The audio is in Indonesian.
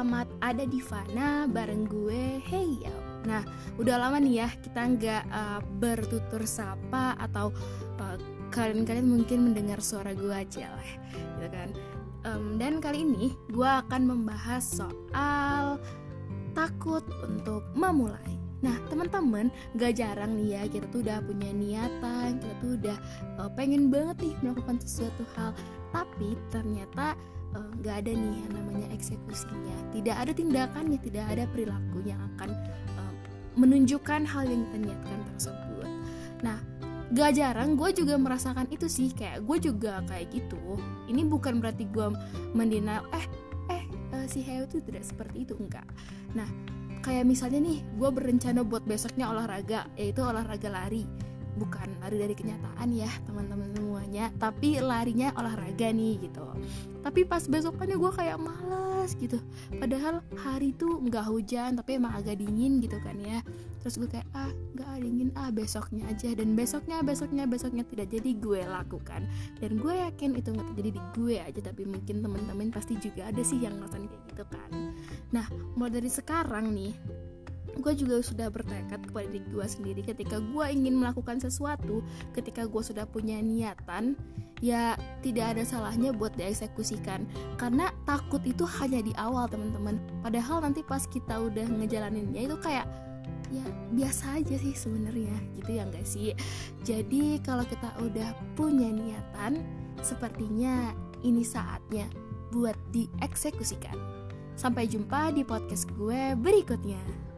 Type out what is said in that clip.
selamat ada di Fana bareng gue Hey yo. Nah, udah lama nih ya kita nggak uh, bertutur sapa atau uh, kalian-kalian mungkin mendengar suara gue aja lah, gitu kan. Um, dan kali ini gue akan membahas soal takut untuk memulai. Nah, teman-teman, gak jarang nih ya kita tuh udah punya niatan, kita tuh udah uh, pengen banget nih melakukan sesuatu hal, tapi ternyata Eh, nggak uh, ada nih yang namanya eksekusinya. Tidak ada tindakannya tidak ada perilaku yang akan uh, menunjukkan hal yang kita niatkan tersebut. Nah gak jarang gue juga merasakan itu sih kayak gue juga kayak gitu. Ini bukan berarti gue mendinal eh eh uh, si Heo itu tidak seperti itu. Enggak. Nah kayak misalnya nih gue berencana buat besoknya olahraga yaitu olahraga lari. Bukan lari dari kenyataan ya teman-teman semuanya tapi larinya olahraga nih gitu. Tapi pas besokannya gue kayak malas gitu. Padahal hari itu nggak hujan tapi emang agak dingin gitu kan ya. Terus gue kayak ah nggak dingin. Ah besoknya aja. Dan besoknya besoknya besoknya tidak jadi gue lakukan. Dan gue yakin itu nggak terjadi di gue aja tapi mungkin teman-teman pasti juga ada sih yang ngerasain kayak gitu kan nah mulai dari sekarang nih gue juga sudah bertekad kepada diri gue sendiri. Ketika gue ingin melakukan sesuatu ketika gue sudah punya niatan ya tidak ada salahnya buat dieksekusikan. Karena takut itu hanya di awal teman-teman. Padahal nanti pas kita udah ngejalaninnya itu kayak ya biasa aja sih sebenarnya gitu ya enggak sih? Jadi kalau kita udah punya niatan sepertinya ini saatnya buat dieksekusikan sampai jumpa di podcast gue berikutnya